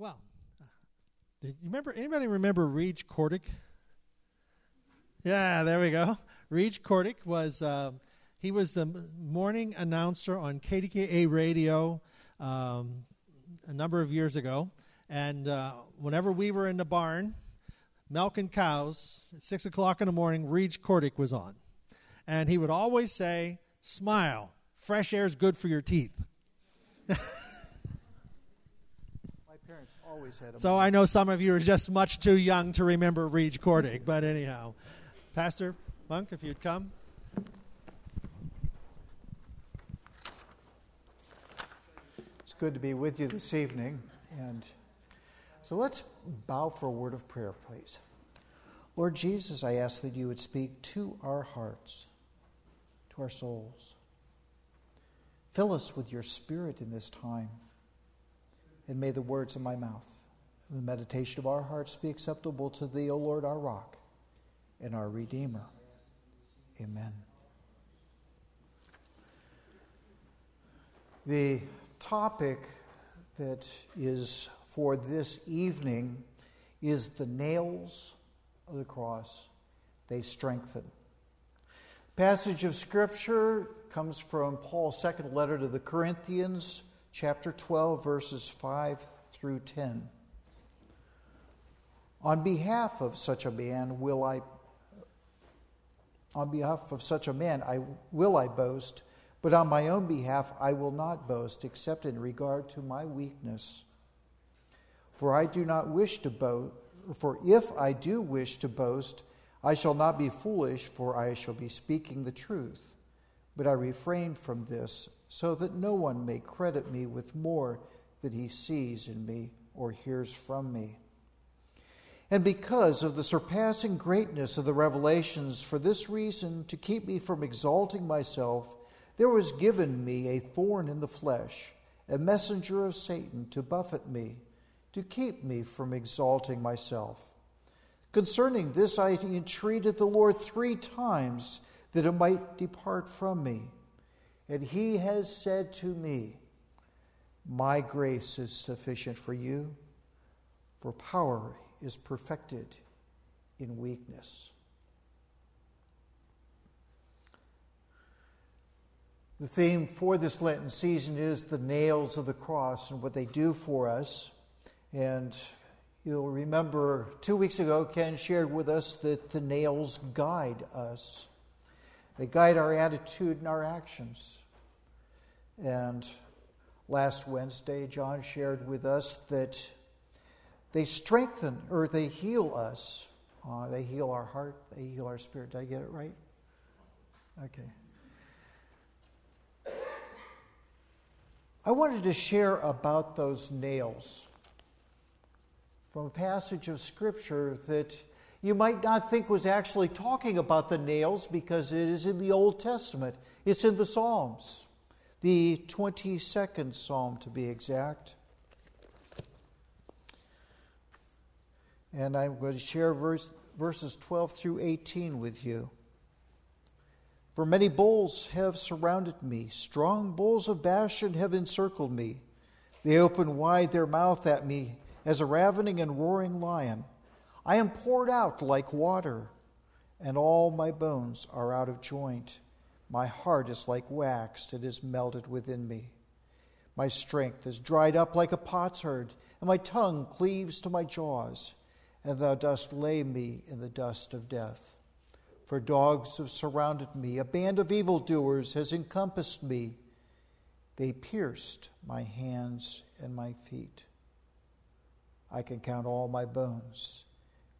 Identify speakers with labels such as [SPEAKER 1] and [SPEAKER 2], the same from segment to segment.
[SPEAKER 1] Well, did you remember anybody remember Reg Cordic? Yeah, there we go. Reg Cordic was uh, he was the morning announcer on KDKA radio um, a number of years ago, and uh, whenever we were in the barn milking cows at six o'clock in the morning, Reg Cordic was on, and he would always say, "Smile, fresh air is good for your teeth."
[SPEAKER 2] parents always had a
[SPEAKER 1] So I know some of you are just much too young to remember Reg Cordic, but anyhow. Pastor Monk, if you'd come.
[SPEAKER 2] It's good to be with you this evening. And so let's bow for a word of prayer, please. Lord Jesus, I ask that you would speak to our hearts, to our souls. Fill us with your spirit in this time. And may the words of my mouth and the meditation of our hearts be acceptable to thee, O Lord, our rock and our Redeemer. Amen. The topic that is for this evening is the nails of the cross. They strengthen. Passage of Scripture comes from Paul's second letter to the Corinthians, chapter 12, verses 5 through 10. On behalf of such a man will I on behalf of such a man I will I boast, but on my own behalf I will not boast except in regard to my weakness. For I do not wish to boast, for if I do wish to boast, I shall not be foolish, for I shall be speaking the truth. But I refrain from this, so that no one may credit me with more than he sees in me or hears from me. And because of the surpassing greatness of the revelations, for this reason, to keep me from exalting myself, there was given me a thorn in the flesh, a messenger of Satan to buffet me, to keep me from exalting myself. Concerning this, I entreated the Lord three times that it might depart from me. And he has said to me, My grace is sufficient for you, for power is perfected in weakness. The theme for this Lenten season is the nails of the cross and what they do for us. And you'll remember two weeks ago, Ken shared with us that the nails guide us, they guide our attitude and our actions. And last Wednesday, John shared with us that they strengthen or they heal us. Uh, they heal our heart, they heal our spirit. Did I get it right? Okay. I wanted to share about those nails from a passage of Scripture that you might not think was actually talking about the nails because it is in the Old Testament. It's in the Psalms, the 22nd Psalm to be exact. And I'm going to share verse, verses 12 through 18 with you. For many bulls have surrounded me, strong bulls of Bashan have encircled me. They open wide their mouth at me as a ravening and roaring lion. I am poured out like water, and all my bones are out of joint. My heart is like wax, it is melted within me. My strength is dried up like a potsherd, and my tongue cleaves to my jaws, and thou dost lay me in the dust of death. For dogs have surrounded me, a band of evildoers has encompassed me. They pierced my hands and my feet. I can count all my bones.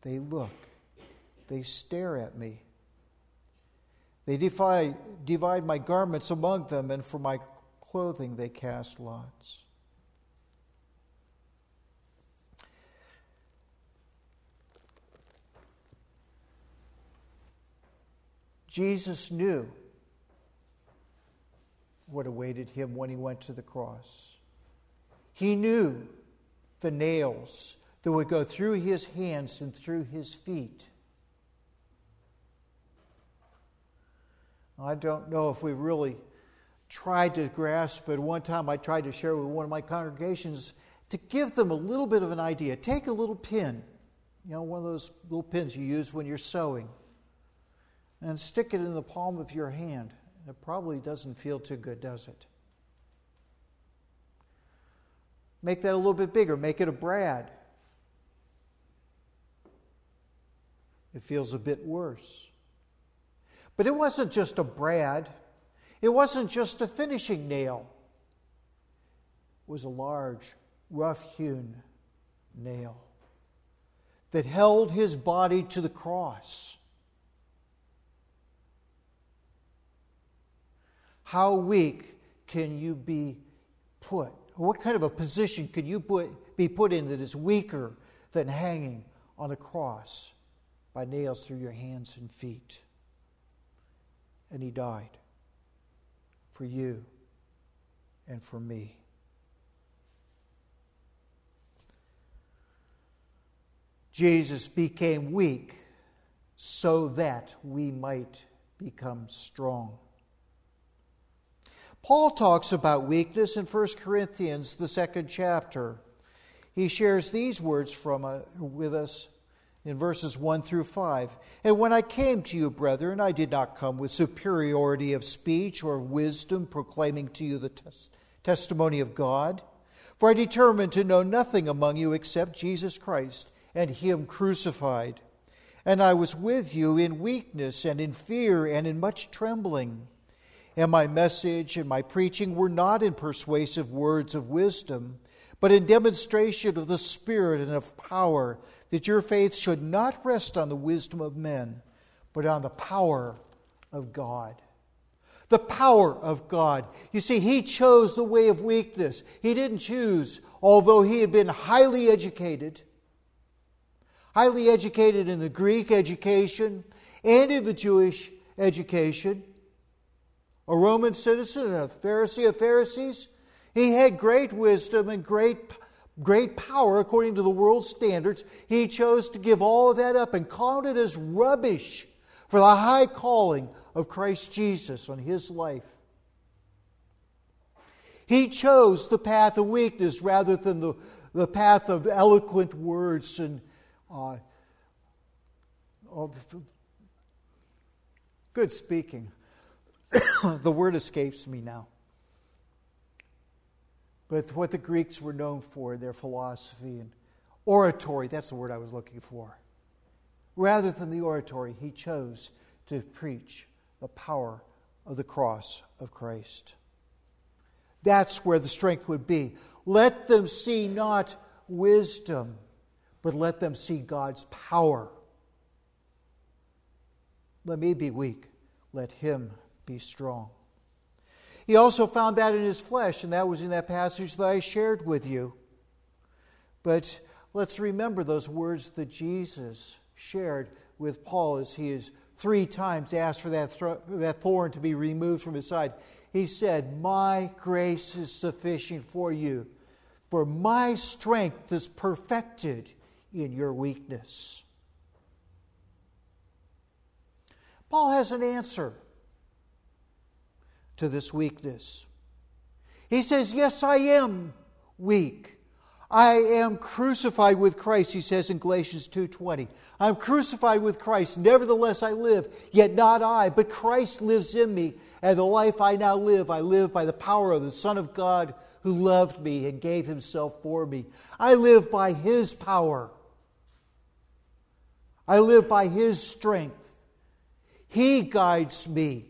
[SPEAKER 2] They look, they stare at me. They defy, divide my garments among them, and for my clothing they cast lots. Jesus knew what awaited him when he went to the cross. He knew the nails that would go through his hands and through his feet. I don't know if we really tried to grasp, but one time I tried to share with one of my congregations to give them a little bit of an idea. Take a little pin, you know, one of those little pins you use when you're sewing, and stick it in the palm of your hand. It probably doesn't feel too good, does it? Make that a little bit bigger, make it a brad. It feels a bit worse. But it wasn't just a brad, it wasn't just a finishing nail. It was a large, rough hewn nail that held his body to the cross. How weak can you be put? What kind of a position can you put, be put in that is weaker than hanging on a cross by nails through your hands and feet? And he died for you and for me. Jesus became weak so that we might become strong. Paul talks about weakness in 1 Corinthians, the second chapter. He shares these words from, uh, with us in verses 1 through 5. And when I came to you, brethren, I did not come with superiority of speech or of wisdom, proclaiming to you the tes- testimony of God. For I determined to know nothing among you except Jesus Christ and Him crucified. And I was with you in weakness and in fear and in much trembling. And my message and my preaching were not in persuasive words of wisdom, but in demonstration of the Spirit and of power, that your faith should not rest on the wisdom of men, but on the power of God. The power of God. You see, he chose the way of weakness. He didn't choose, although he had been highly educated, highly educated in the Greek education and in the Jewish education, a Roman citizen and a Pharisee of Pharisees. He had great wisdom and great, great power according to the world's standards. He chose to give all of that up and count it as rubbish for the high calling of Christ Jesus on his life. He chose the path of weakness rather than the, the path of eloquent words and uh, good speaking. the word escapes me now. But what the Greeks were known for, in their philosophy and oratory, that's the word I was looking for. Rather than the oratory, he chose to preach the power of the cross of Christ. That's where the strength would be. Let them see not wisdom, but let them see God's power. Let me be weak, let him be strong. He also found that in his flesh, and that was in that passage that I shared with you. But let's remember those words that Jesus shared with Paul as he is three times asked for that, thro- that thorn to be removed from his side. He said, My grace is sufficient for you, for my strength is perfected in your weakness. Paul has an answer to this weakness. He says, Yes, I am weak. I am crucified with Christ, he says in Galatians 2:20. I'm crucified with Christ, nevertheless I live, yet not I, but Christ lives in me, and the life I now live, I live by the power of the Son of God who loved me and gave himself for me. I live by his power. I live by his strength. He guides me.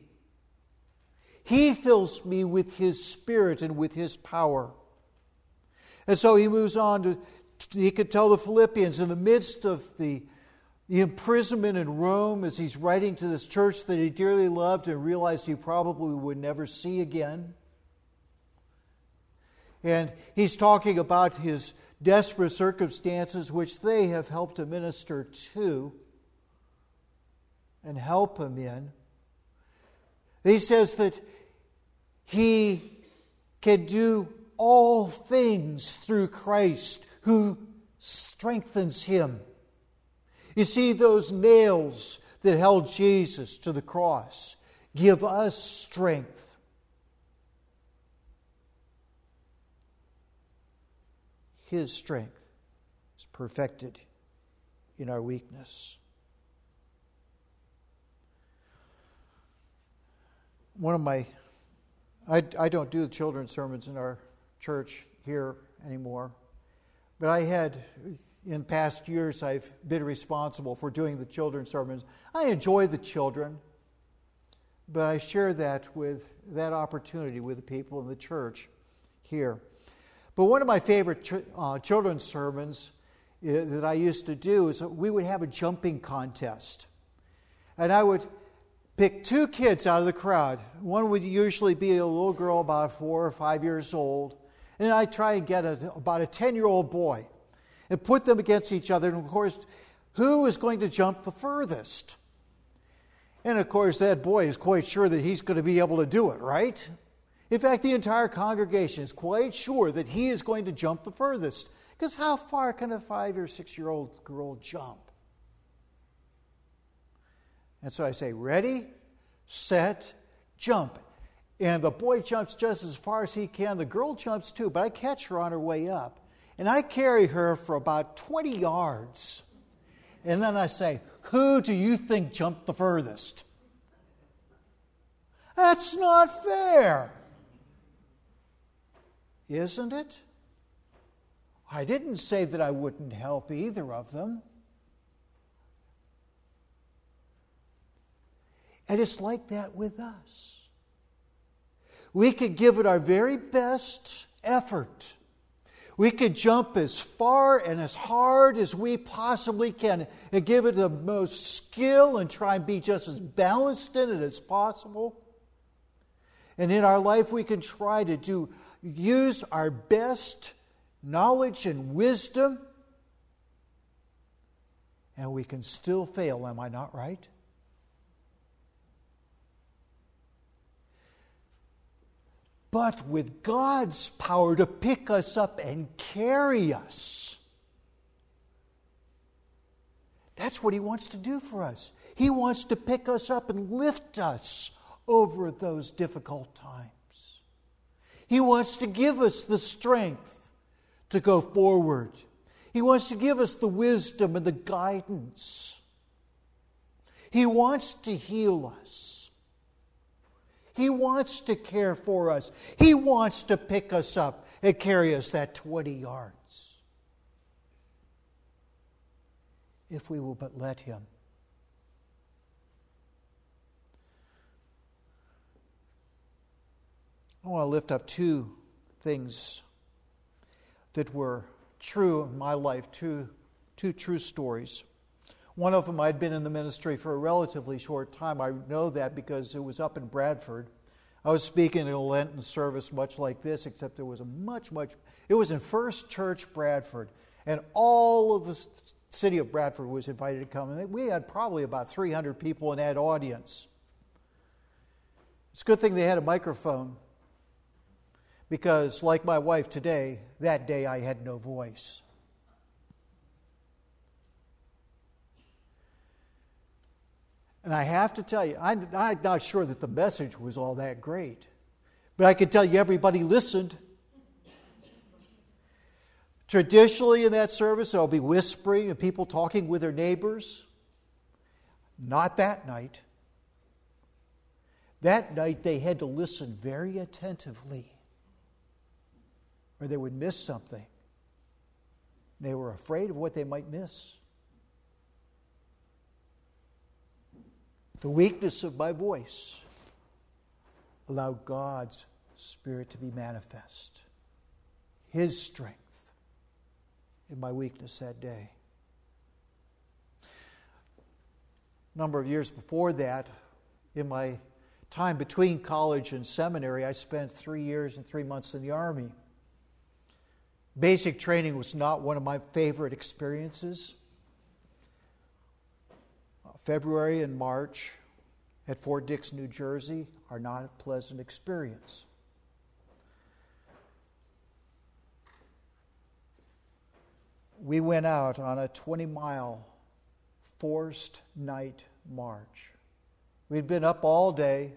[SPEAKER 2] He fills me with His Spirit and with His power. And so he moves on to, he could tell the Philippians in the midst of the, the imprisonment in Rome as he's writing to this church that he dearly loved and realized he probably would never see again. And he's talking about his desperate circumstances, which they have helped to minister to and help him in. He says that he can do all things through Christ who strengthens him. You see, those nails that held Jesus to the cross give us strength. His strength is perfected in our weakness. One of my, I, I don't do children's sermons in our church here anymore, but I had, in past years, I've been responsible for doing the children's sermons. I enjoy the children, but I share that with that opportunity with the people in the church here. But one of my favorite ch- uh, children's sermons uh, that I used to do is we would have a jumping contest. And I would pick two kids out of the crowd. One would usually be a little girl about four or five years old. And I'd try and get a, about a 10 year old boy and put them against each other. And of course, who is going to jump the furthest? And of course, that boy is quite sure that he's going to be able to do it, right? In fact, the entire congregation is quite sure that he is going to jump the furthest. Because how far can a five or six year old girl jump? And so I say, ready, set, jump. And the boy jumps just as far as he can. The girl jumps too, but I catch her on her way up. And I carry her for about 20 yards. And then I say, Who do you think jumped the furthest? That's not fair. Isn't it? I didn't say that I wouldn't help either of them. And it's like that with us. We could give it our very best effort. We could jump as far and as hard as we possibly can and give it the most skill and try and be just as balanced in it as possible. And in our life, we can try to do use our best knowledge and wisdom, and we can still fail. Am I not right? But with God's power to pick us up and carry us, that's what He wants to do for us. He wants to pick us up and lift us over those difficult times. He wants to give us the strength to go forward. He wants to give us the wisdom and the guidance. He wants to heal us. He wants to care for us. He wants to pick us up and carry us that 20 yards. If we will but let Him. I want to lift up two things that were true in my life, two, two true stories. One of them, I'd been in the ministry for a relatively short time. I know that because it was up in Bradford. I was speaking in a Lenten service much like this, except there was a much, much, it was in First Church Bradford, and all of the city of Bradford was invited to come. And we had probably about 300 people in that audience. It's a good thing they had a microphone because, like my wife today, that day I had no voice. And I have to tell you, I'm, I'm, not sure that the message was all that great, but I can tell you everybody listened. Traditionally, in that service, there'll be whispering and people talking with their neighbors. Not that night. That night, they had to listen very attentively or they would miss something. They were afraid of what they might miss. The weakness of my voice allowed God's Spirit to be manifest, His strength in my weakness that day. A number of years before that, in my time between college and seminary, I spent three years and three months in the Army. Basic training was not one of my favorite experiences. February and March at Fort Dix, New Jersey are not a pleasant experience. We went out on a 20 mile forced night march. We'd been up all day,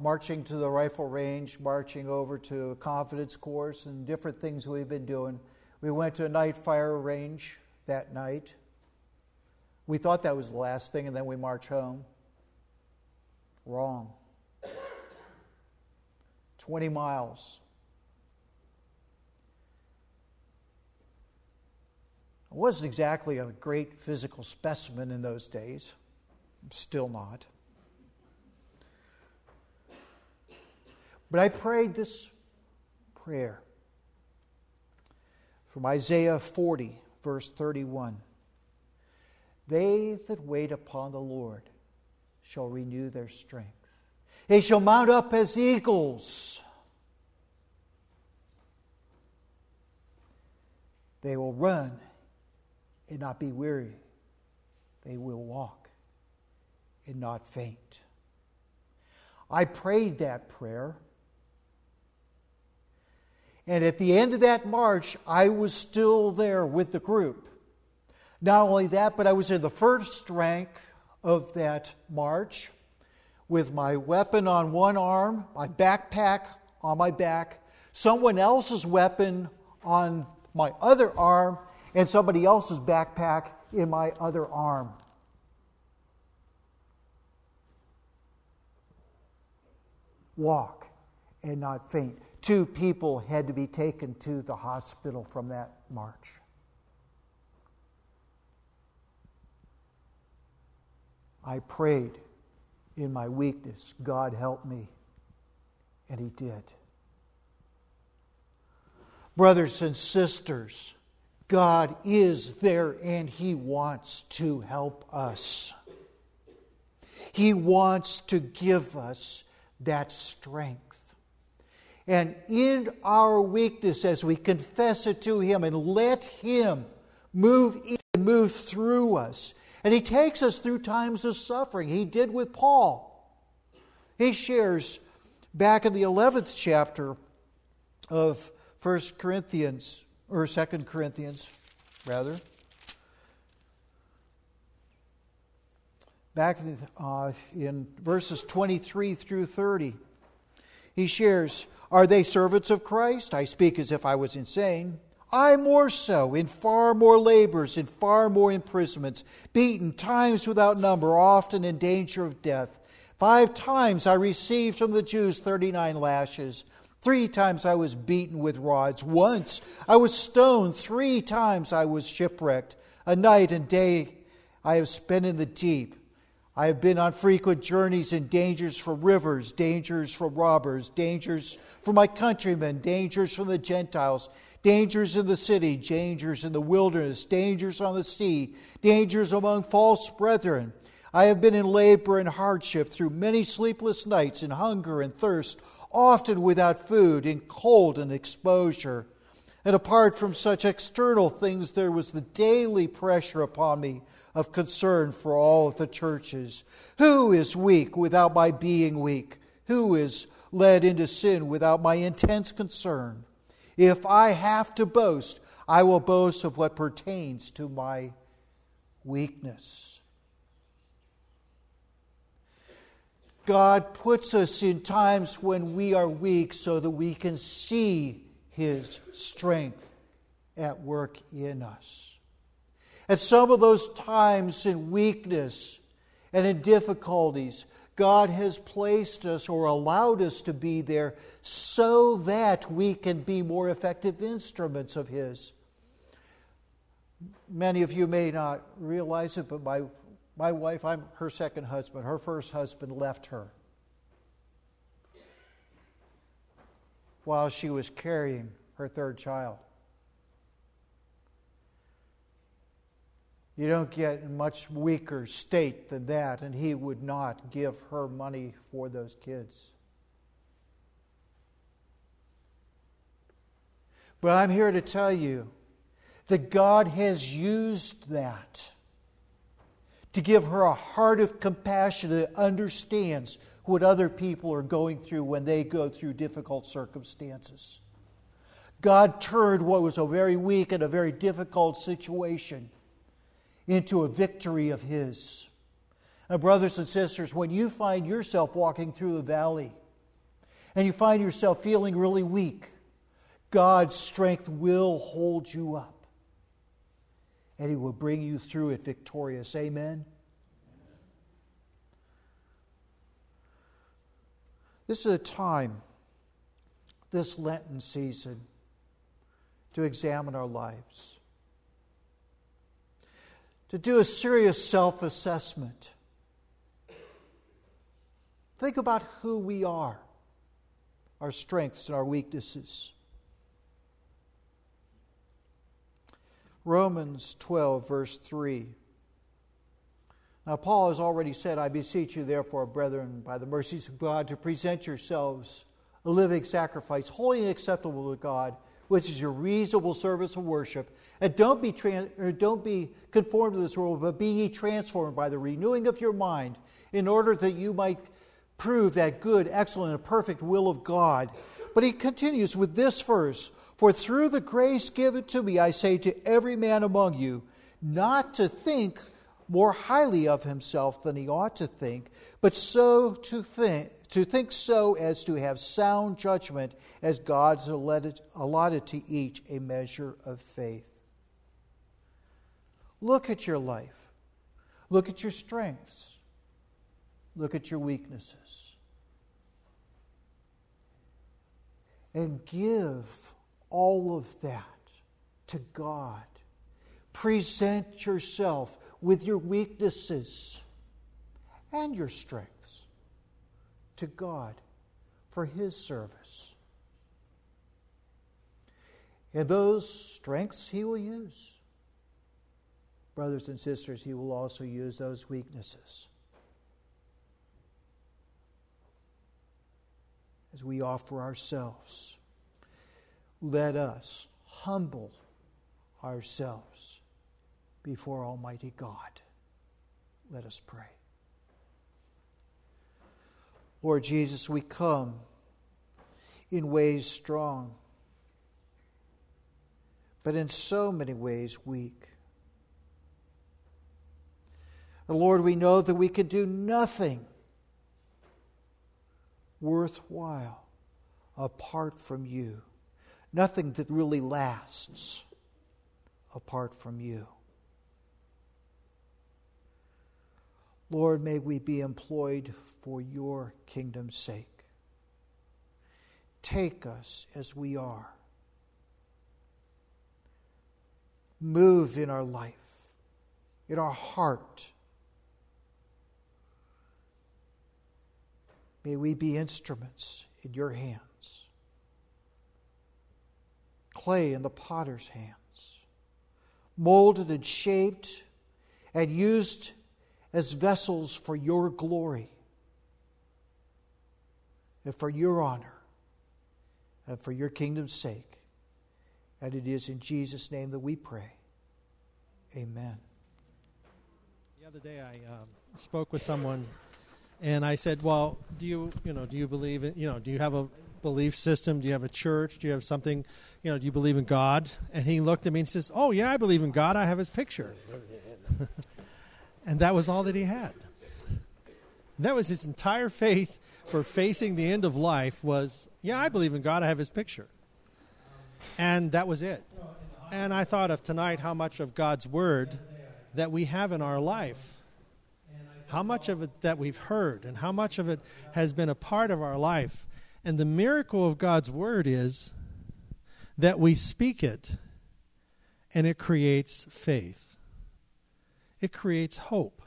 [SPEAKER 2] marching to the rifle range, marching over to a confidence course, and different things we've been doing. We went to a night fire range that night. We thought that was the last thing, and then we march home. Wrong. 20 miles. I wasn't exactly a great physical specimen in those days. I'm still not. But I prayed this prayer from Isaiah 40, verse 31. They that wait upon the Lord shall renew their strength. They shall mount up as eagles. They will run and not be weary. They will walk and not faint. I prayed that prayer. And at the end of that march, I was still there with the group. Not only that, but I was in the first rank of that march with my weapon on one arm, my backpack on my back, someone else's weapon on my other arm, and somebody else's backpack in my other arm. Walk and not faint. Two people had to be taken to the hospital from that march. I prayed in my weakness, God help me. And He did. Brothers and sisters, God is there and He wants to help us. He wants to give us that strength. And in our weakness, as we confess it to Him and let Him move in move through us, and He takes us through times of suffering. He did with Paul. He shares back in the 11th chapter of 1 Corinthians, or 2 Corinthians, rather. Back uh, in verses 23 through 30, he shares, Are they servants of Christ? I speak as if I was insane. I more so, in far more labors, in far more imprisonments, beaten times without number, often in danger of death. Five times I received from the Jews 39 lashes. Three times I was beaten with rods. Once I was stoned. Three times I was shipwrecked. A night and day I have spent in the deep. I have been on frequent journeys in dangers from rivers, dangers from robbers, dangers from my countrymen, dangers from the Gentiles, dangers in the city, dangers in the wilderness, dangers on the sea, dangers among false brethren. I have been in labor and hardship through many sleepless nights, in hunger and thirst, often without food, in cold and exposure. And apart from such external things, there was the daily pressure upon me of concern for all of the churches. Who is weak without my being weak? Who is led into sin without my intense concern? If I have to boast, I will boast of what pertains to my weakness. God puts us in times when we are weak so that we can see His strength at work in us. At some of those times in weakness and in difficulties, God has placed us or allowed us to be there so that we can be more effective instruments of His. Many of you may not realize it, but my, my wife, I'm her second husband. Her first husband left her while she was carrying her third child. You don't get in much weaker state than that, and he would not give her money for those kids. But I'm here to tell you that God has used that to give her a heart of compassion that understands what other people are going through when they go through difficult circumstances. God turned what was a very weak and a very difficult situation into a victory of His. And, brothers and sisters, when you find yourself walking through the valley and you find yourself feeling really weak, God's strength will hold you up and He will bring you through it victorious. Amen. This is a time, this Lenten season, to examine our lives, to do a serious self assessment. Think about who we are, our strengths and our weaknesses. Romans 12, verse 3. Now, Paul has already said, I beseech you, therefore, brethren, by the mercies of God, to present yourselves a living sacrifice, holy and acceptable to God, which is your reasonable service of worship. And don't be, or don't be conformed to this world, but be ye transformed by the renewing of your mind, in order that you might prove that good, excellent, and perfect will of God. But he continues with this verse For through the grace given to me, I say to every man among you, not to think more highly of himself than he ought to think, but so to think, to think so as to have sound judgment, as God's allotted, allotted to each a measure of faith. Look at your life. Look at your strengths. Look at your weaknesses. And give all of that to God. Present yourself with your weaknesses and your strengths to God for His service. And those strengths He will use. Brothers and sisters, He will also use those weaknesses. As we offer ourselves, let us humble ourselves before Almighty God. Let us pray. Lord Jesus, we come in ways strong, but in so many ways weak. And Lord, we know that we can do nothing worthwhile apart from you, nothing that really lasts apart from you. Lord, may we be employed for your kingdom's sake. Take us as we are. Move in our life, in our heart. May we be instruments in your hands, clay in the potter's hands, molded and shaped and used as vessels for your glory and for your honor and for your kingdom's sake. And it is in Jesus' name that we pray. Amen.
[SPEAKER 1] The other day I um, spoke with someone and I said, "Well, do you, you know, do you believe in, you know, do you have a belief system? Do you have a church? Do you have something, you know, do you believe in God?" And he looked at me and says, "Oh, yeah, I believe in God. I have his picture." And that was all that he had. That was his entire faith for facing the end of life was, yeah, I believe in God. I have his picture. And that was it. And I thought of tonight how much of God's word that we have in our life. How much of it that we've heard and how much of it has been a part of our life. And the miracle of God's word is that we speak it and it creates faith it creates hope.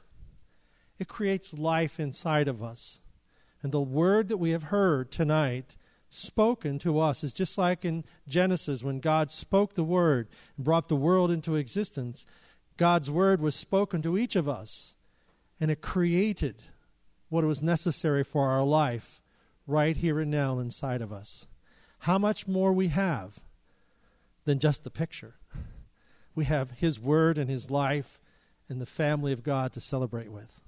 [SPEAKER 1] It creates life inside of us. And the word that we have heard tonight spoken to us is just like in Genesis when God spoke the word and brought the world into existence. God's word was spoken to each of us, and it created what was necessary for our life right here and now inside of us. How much more we have than just the picture. We have His word and His life and the family of God to celebrate with.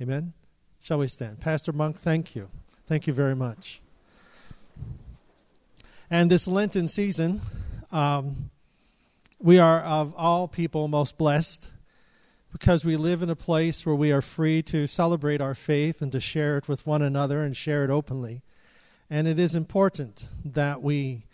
[SPEAKER 1] Amen? Shall we stand? Pastor Monk, thank you. Thank you very much. And this Lenten season, um, we are of all people most blessed because we live in a place where we are free to celebrate our faith and to share it with one another and share it openly. And it is important that we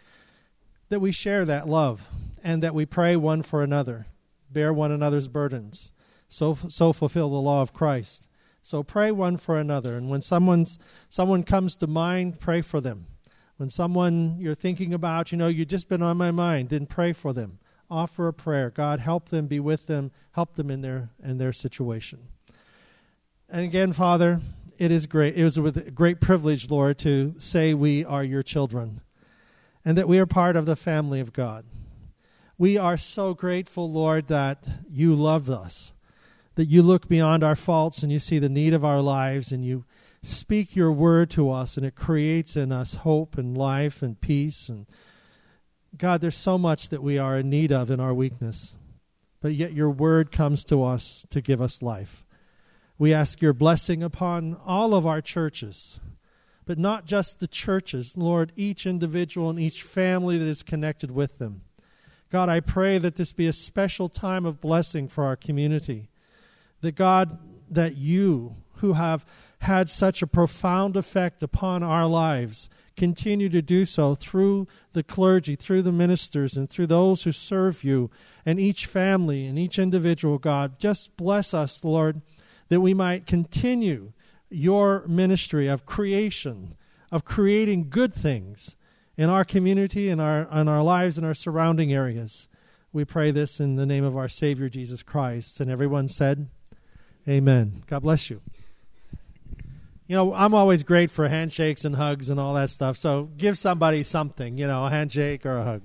[SPEAKER 1] that we share that love and that we pray one for another, bear one another's burdens, so so fulfill the law of Christ. So pray one for another, and when someone's someone comes to mind, pray for them. When someone you're thinking about, you know, you've just been on my mind, then pray for them. Offer a prayer. God, help them, be with them, help them in their in their situation. And again, Father, it is great. It was with great privilege, Lord, to say we are your children and that we are part of the family of God. We are so grateful, Lord, that you love us, that you look beyond our faults and you see the need of our lives and you speak your word to us and it creates in us hope and life and peace and God there's so much that we are in need of in our weakness but yet your word comes to us to give us life. We ask your blessing upon all of our churches but not just the churches lord each individual and each family that is connected with them. God i pray that this be a special time of blessing for our community that god that you who have had such a profound effect upon our lives continue to do so through the clergy, through the ministers, and through those who serve you, and each family and each individual, God. Just bless us, Lord, that we might continue your ministry of creation, of creating good things in our community, in our, in our lives, in our surrounding areas. We pray this in the name of our Savior Jesus Christ. And everyone said, Amen. God bless you you know, I'm always great for handshakes and hugs and all that stuff. So give somebody something, you know, a handshake or a hug.